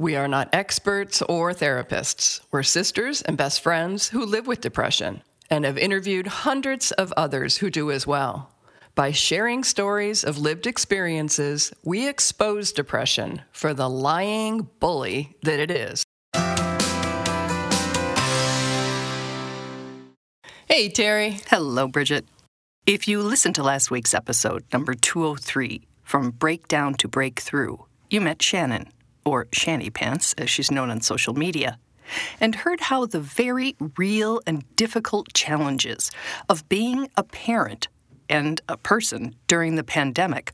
We are not experts or therapists. We're sisters and best friends who live with depression and have interviewed hundreds of others who do as well. By sharing stories of lived experiences, we expose depression for the lying bully that it is. Hey, Terry. Hello, Bridget. If you listened to last week's episode, number 203, From Breakdown to Breakthrough, you met Shannon, or Shanny Pants, as she's known on social media, and heard how the very real and difficult challenges of being a parent and a person during the pandemic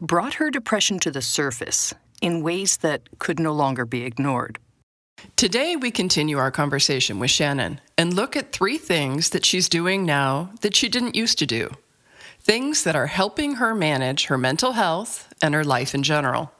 brought her depression to the surface in ways that could no longer be ignored. Today, we continue our conversation with Shannon and look at three things that she's doing now that she didn't used to do. Things that are helping her manage her mental health and her life in general.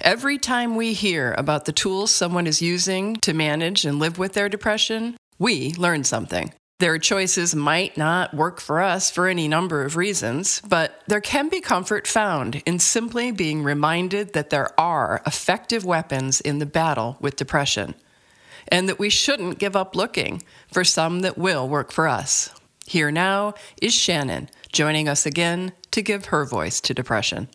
Every time we hear about the tools someone is using to manage and live with their depression, we learn something. Their choices might not work for us for any number of reasons, but there can be comfort found in simply being reminded that there are effective weapons in the battle with depression, and that we shouldn't give up looking for some that will work for us. Here now is Shannon joining us again to give her voice to depression.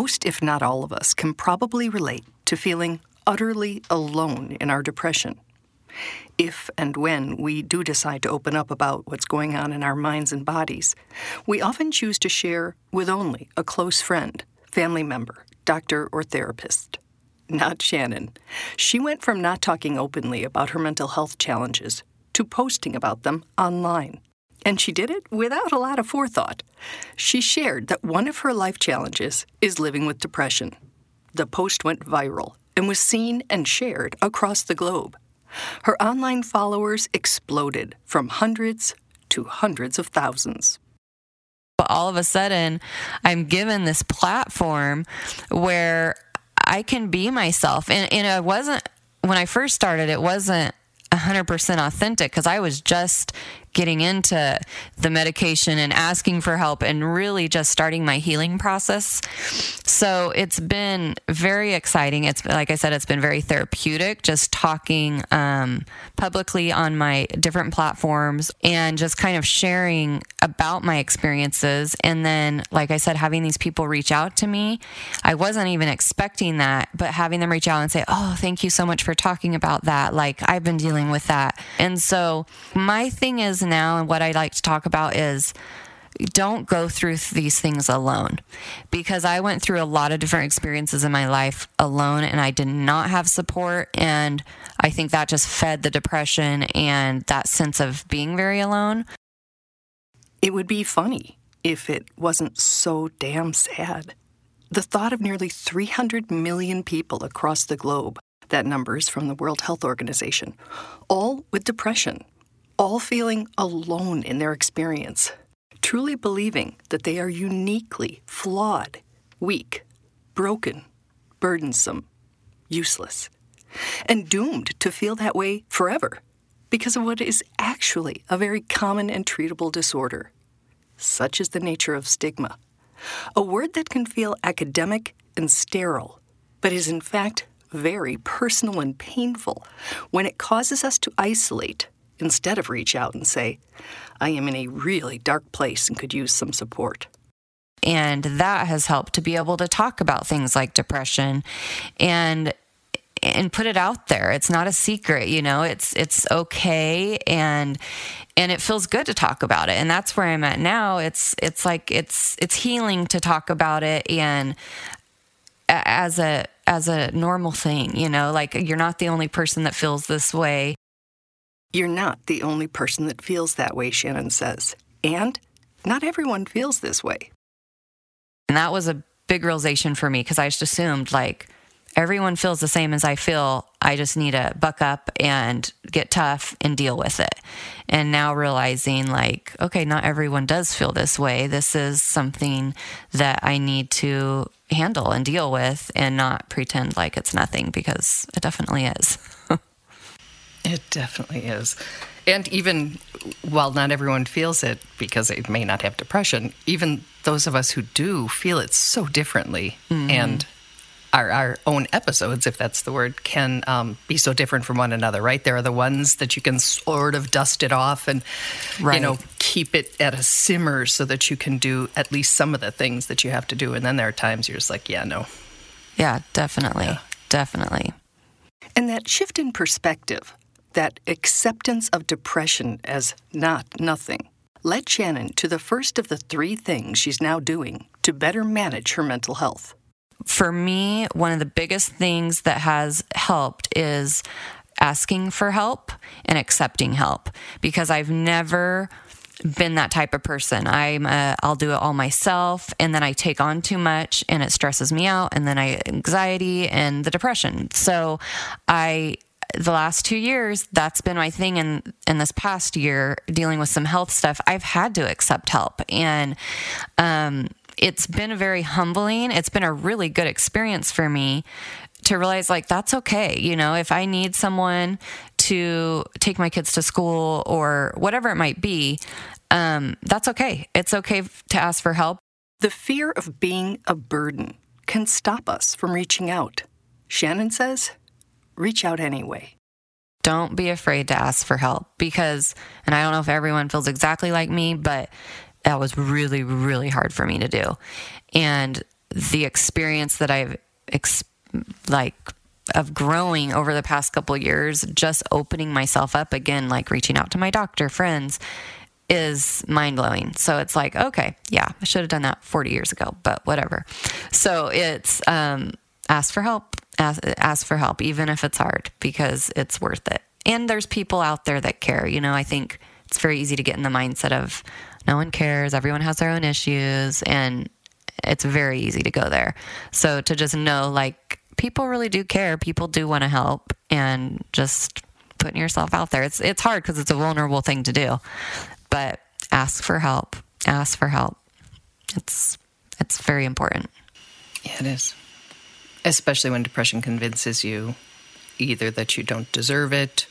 Most, if not all of us, can probably relate to feeling utterly alone in our depression. If and when we do decide to open up about what's going on in our minds and bodies, we often choose to share with only a close friend, family member, doctor, or therapist. Not Shannon. She went from not talking openly about her mental health challenges to posting about them online. And she did it without a lot of forethought. She shared that one of her life challenges is living with depression. The post went viral and was seen and shared across the globe. Her online followers exploded from hundreds to hundreds of thousands. But all of a sudden, I'm given this platform where I can be myself. And, and it wasn't, when I first started, it wasn't 100% authentic because I was just getting into the medication and asking for help and really just starting my healing process. So it's been very exciting. It's like I said, it's been very therapeutic just talking um, publicly on my different platforms and just kind of sharing about my experiences. And then, like I said, having these people reach out to me. I wasn't even expecting that, but having them reach out and say, Oh, thank you so much for talking about that. Like I've been dealing with that. And so my thing is now, and what I like to talk about is don't go through these things alone because I went through a lot of different experiences in my life alone and I did not have support. And I think that just fed the depression and that sense of being very alone. It would be funny if it wasn't so damn sad. The thought of nearly 300 million people across the globe, that number is from the World Health Organization, all with depression all feeling alone in their experience, truly believing that they are uniquely flawed, weak, broken, burdensome, useless, and doomed to feel that way forever because of what is actually a very common and treatable disorder. Such is the nature of stigma, a word that can feel academic and sterile, but is in fact very personal and painful when it causes us to isolate instead of reach out and say, I am in a really dark place and could use some support. And that has helped to be able to talk about things like depression and and put it out there. It's not a secret, you know. It's it's okay and and it feels good to talk about it. And that's where I'm at now. It's it's like it's it's healing to talk about it and as a as a normal thing, you know, like you're not the only person that feels this way. You're not the only person that feels that way, Shannon says. And not everyone feels this way. And that was a big realization for me because I just assumed like everyone feels the same as I feel. I just need to buck up and get tough and deal with it. And now realizing, like, okay, not everyone does feel this way. This is something that I need to handle and deal with and not pretend like it's nothing because it definitely is. it definitely is. And even while not everyone feels it because they may not have depression, even those of us who do feel it so differently. Mm-hmm. And our, our own episodes, if that's the word, can um, be so different from one another, right? There are the ones that you can sort of dust it off and, right. you know, keep it at a simmer so that you can do at least some of the things that you have to do. And then there are times you're just like, yeah, no. Yeah, definitely. Yeah. Definitely. And that shift in perspective that acceptance of depression as not nothing led Shannon to the first of the three things she's now doing to better manage her mental health. For me, one of the biggest things that has helped is asking for help and accepting help because I've never been that type of person. I'm a, I'll do it all myself and then I take on too much and it stresses me out and then I anxiety and the depression. So I the last two years, that's been my thing. And in this past year, dealing with some health stuff, I've had to accept help. And um, it's been a very humbling. It's been a really good experience for me to realize, like, that's okay. You know, if I need someone to take my kids to school or whatever it might be, um, that's okay. It's okay to ask for help. The fear of being a burden can stop us from reaching out. Shannon says reach out anyway. Don't be afraid to ask for help because, and I don't know if everyone feels exactly like me, but that was really, really hard for me to do. And the experience that I've, ex- like, of growing over the past couple years, just opening myself up again, like reaching out to my doctor, friends, is mind blowing. So it's like, okay, yeah, I should have done that 40 years ago, but whatever. So it's um, ask for help, ask, ask for help, even if it's hard, because it's worth it. And there's people out there that care. You know, I think it's very easy to get in the mindset of no one cares, everyone has their own issues, and it's very easy to go there. So to just know, like, people really do care, people do want to help, and just putting yourself out there. It's it's hard because it's a vulnerable thing to do, but ask for help. Ask for help. It's it's very important. Yeah, it is especially when depression convinces you either that you don't deserve it,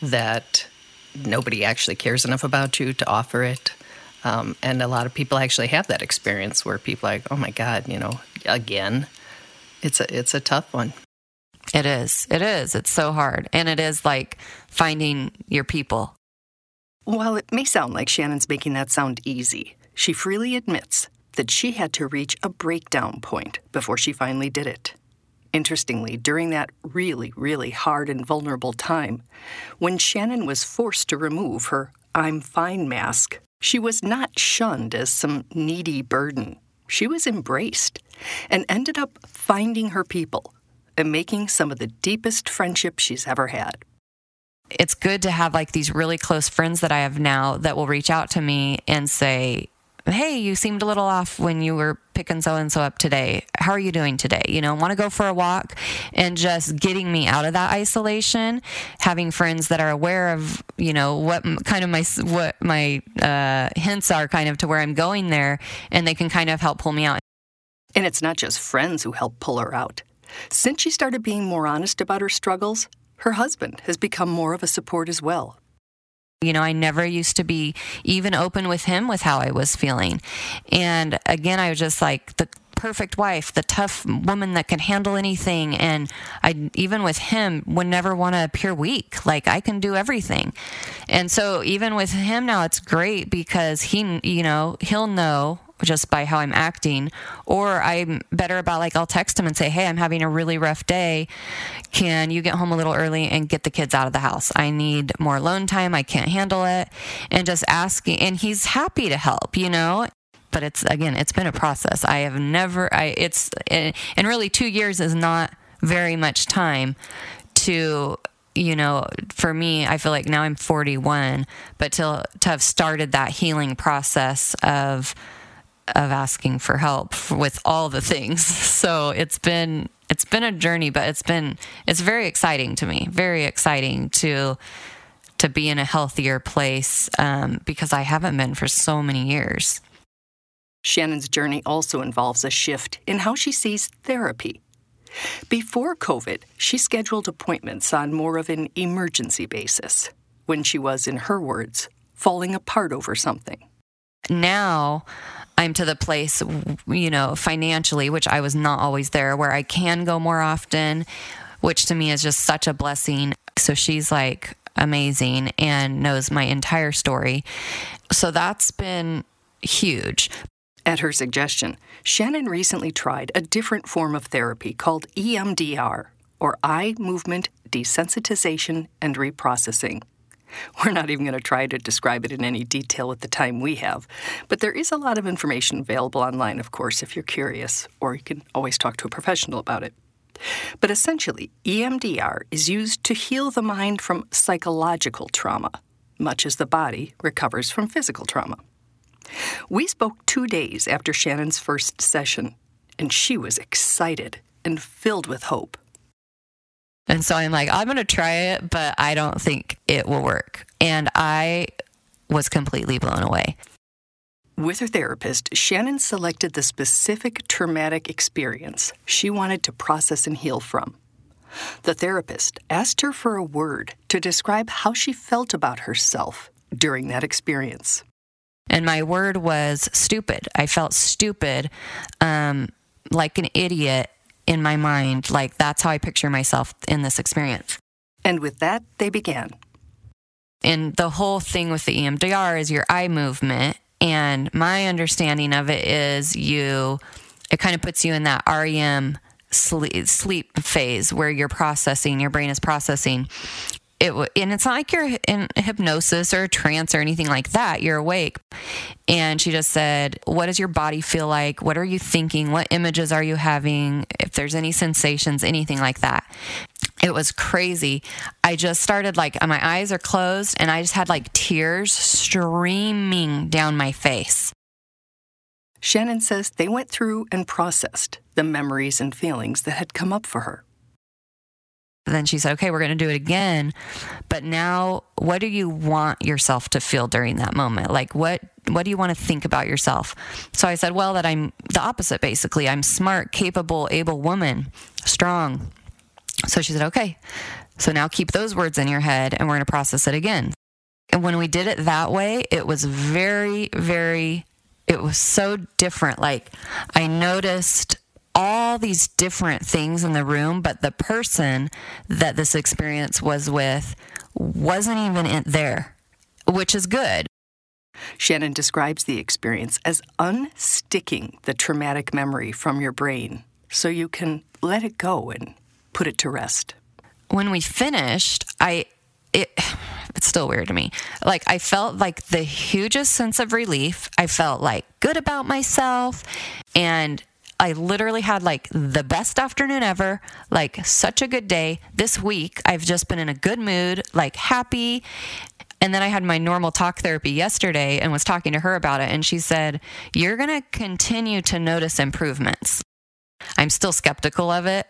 that nobody actually cares enough about you to offer it. Um, and a lot of people actually have that experience where people are like, oh my God, you know, again. It's a it's a tough one. It is. It is. It's so hard. And it is like finding your people. While it may sound like Shannon's making that sound easy, she freely admits that she had to reach a breakdown point before she finally did it. Interestingly, during that really, really hard and vulnerable time, when Shannon was forced to remove her I'm fine mask, she was not shunned as some needy burden. She was embraced and ended up finding her people and making some of the deepest friendships she's ever had. It's good to have like these really close friends that I have now that will reach out to me and say, hey, you seemed a little off when you were picking so and so up today. How are you doing today? You know, want to go for a walk and just getting me out of that isolation, having friends that are aware of, you know, what kind of my what my uh, hints are kind of to where I'm going there and they can kind of help pull me out. And it's not just friends who help pull her out. Since she started being more honest about her struggles, her husband has become more of a support as well. You know, I never used to be even open with him with how I was feeling. And again, I was just like the perfect wife, the tough woman that can handle anything. And I, even with him, would never want to appear weak. Like I can do everything. And so even with him now, it's great because he, you know, he'll know just by how I'm acting. Or I'm better about like I'll text him and say, "Hey, I'm having a really rough day. Can you get home a little early and get the kids out of the house? I need more alone time. I can't handle it." And just asking, and he's happy to help, you know but it's again it's been a process i have never i it's and really 2 years is not very much time to you know, for me, I feel like now I'm 41, but to to have started that healing process of of asking for help with all the things. So it's been it's been a journey, but it's been it's very exciting to me. Very exciting to to be in a healthier place um, because I haven't been for so many years. Shannon's journey also involves a shift in how she sees therapy. Before COVID, she scheduled appointments on more of an emergency basis when she was, in her words, falling apart over something. Now, I'm to the place, you know, financially, which I was not always there, where I can go more often, which to me is just such a blessing. So she's like amazing and knows my entire story. So that's been huge. At her suggestion, Shannon recently tried a different form of therapy called EMDR, or Eye Movement Desensitization and Reprocessing. We're not even going to try to describe it in any detail at the time we have, but there is a lot of information available online, of course, if you're curious, or you can always talk to a professional about it. But essentially, EMDR is used to heal the mind from psychological trauma, much as the body recovers from physical trauma. We spoke two days after Shannon's first session, and she was excited and filled with hope. And so I'm like, I'm going to try it, but I don't think it will work. And I was completely blown away. With her therapist, Shannon selected the specific traumatic experience she wanted to process and heal from. The therapist asked her for a word to describe how she felt about herself during that experience. And my word was stupid. I felt stupid, um, like an idiot in my mind. Like that's how I picture myself in this experience. And with that, they began. And the whole thing with the EMDR is your eye movement. And my understanding of it is you, it kind of puts you in that REM sleep, sleep phase where you're processing, your brain is processing it and it's not like you're in hypnosis or a trance or anything like that. You're awake. And she just said, What does your body feel like? What are you thinking? What images are you having? If there's any sensations, anything like that. It was crazy. I just started like my eyes are closed and I just had like tears streaming down my face. Shannon says they went through and processed the memories and feelings that had come up for her then she said, okay, we're going to do it again. But now, what do you want yourself to feel during that moment? Like, what, what do you want to think about yourself? So I said, well, that I'm the opposite, basically. I'm smart, capable, able woman, strong. So she said, okay. So now keep those words in your head and we're going to process it again. And when we did it that way, it was very, very, it was so different. Like, I noticed all these different things in the room, but the person that this experience was with wasn't even in there, which is good. Shannon describes the experience as unsticking the traumatic memory from your brain so you can let it go and put it to rest. When we finished, I it it's still weird to me. Like I felt like the hugest sense of relief. I felt like good about myself and I literally had like the best afternoon ever, like such a good day. This week, I've just been in a good mood, like happy. And then I had my normal talk therapy yesterday and was talking to her about it. And she said, You're going to continue to notice improvements. I'm still skeptical of it,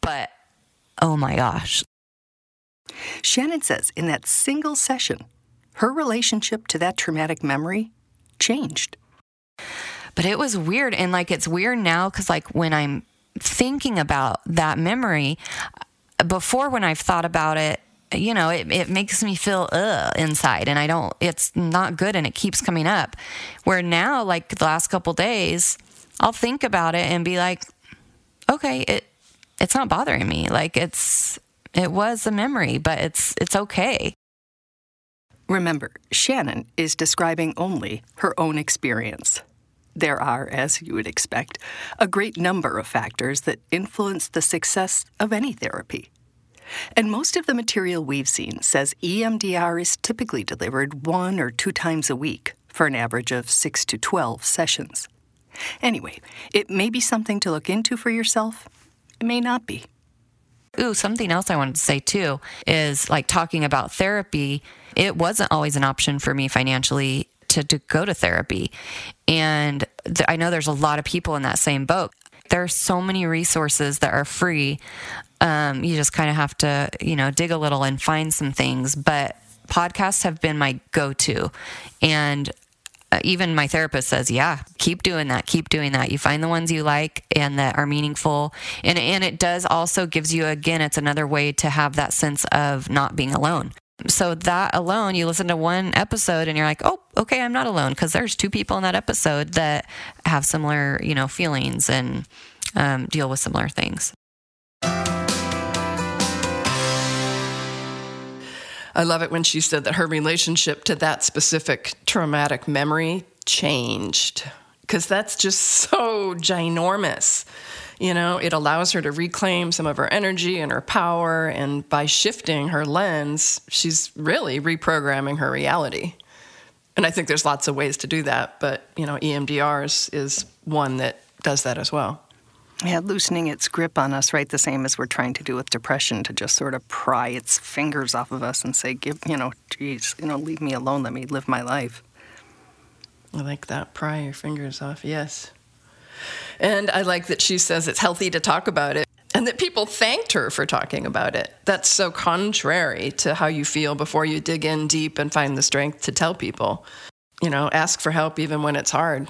but oh my gosh. Shannon says in that single session, her relationship to that traumatic memory changed. But it was weird. And like, it's weird now because, like, when I'm thinking about that memory, before when I've thought about it, you know, it, it makes me feel uh inside and I don't, it's not good and it keeps coming up. Where now, like the last couple days, I'll think about it and be like, okay, it, it's not bothering me. Like it's, it was a memory, but it's, it's okay. Remember, Shannon is describing only her own experience. There are, as you would expect, a great number of factors that influence the success of any therapy. And most of the material we've seen says EMDR is typically delivered one or two times a week for an average of 6 to 12 sessions. Anyway, it may be something to look into for yourself, it may not be. Ooh, something else I wanted to say too is like talking about therapy. It wasn't always an option for me financially to, to go to therapy. And th- I know there's a lot of people in that same boat. There are so many resources that are free. Um, you just kind of have to, you know, dig a little and find some things. But podcasts have been my go to. And uh, even my therapist says, yeah, keep doing that, keep doing that. You find the ones you like and that are meaningful. And, and it does also gives you, again, it's another way to have that sense of not being alone. So that alone, you listen to one episode and you're like, oh, okay, I'm not alone because there's two people in that episode that have similar, you know, feelings and um, deal with similar things. I love it when she said that her relationship to that specific traumatic memory changed because that's just so ginormous. You know, it allows her to reclaim some of her energy and her power. And by shifting her lens, she's really reprogramming her reality. And I think there's lots of ways to do that, but, you know, EMDRs is one that does that as well. Yeah, loosening its grip on us, right? The same as we're trying to do with depression, to just sort of pry its fingers off of us and say, "Give, you know, geez, you know, leave me alone. Let me live my life." I like that. Pry your fingers off. Yes. And I like that she says it's healthy to talk about it and that people thanked her for talking about it. That's so contrary to how you feel before you dig in deep and find the strength to tell people. You know, ask for help even when it's hard.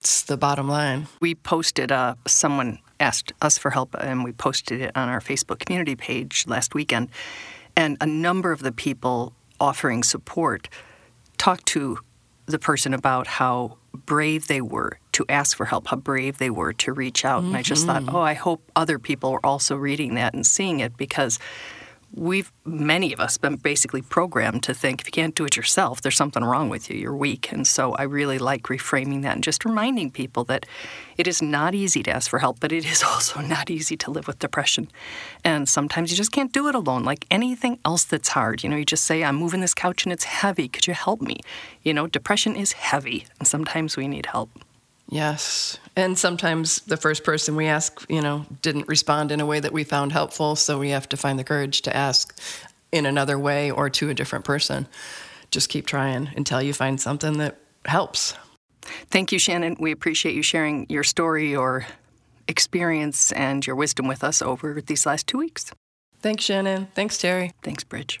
It's the bottom line. We posted, uh, someone asked us for help, and we posted it on our Facebook community page last weekend. And a number of the people offering support talked to the person about how brave they were to ask for help, how brave they were to reach out. Mm-hmm. And I just thought, oh, I hope other people are also reading that and seeing it because we've many of us been basically programmed to think if you can't do it yourself there's something wrong with you. You're weak. And so i really like reframing that and just reminding people that it is not easy to ask for help but it is also not easy to live with depression. And sometimes you just can't do it alone like anything else that's hard. You know you just say i'm moving this couch and it's heavy. Could you help me? You know depression is heavy and sometimes we need help Yes. And sometimes the first person we ask, you know, didn't respond in a way that we found helpful. So we have to find the courage to ask in another way or to a different person. Just keep trying until you find something that helps. Thank you, Shannon. We appreciate you sharing your story, your experience, and your wisdom with us over these last two weeks. Thanks, Shannon. Thanks, Terry. Thanks, Bridge.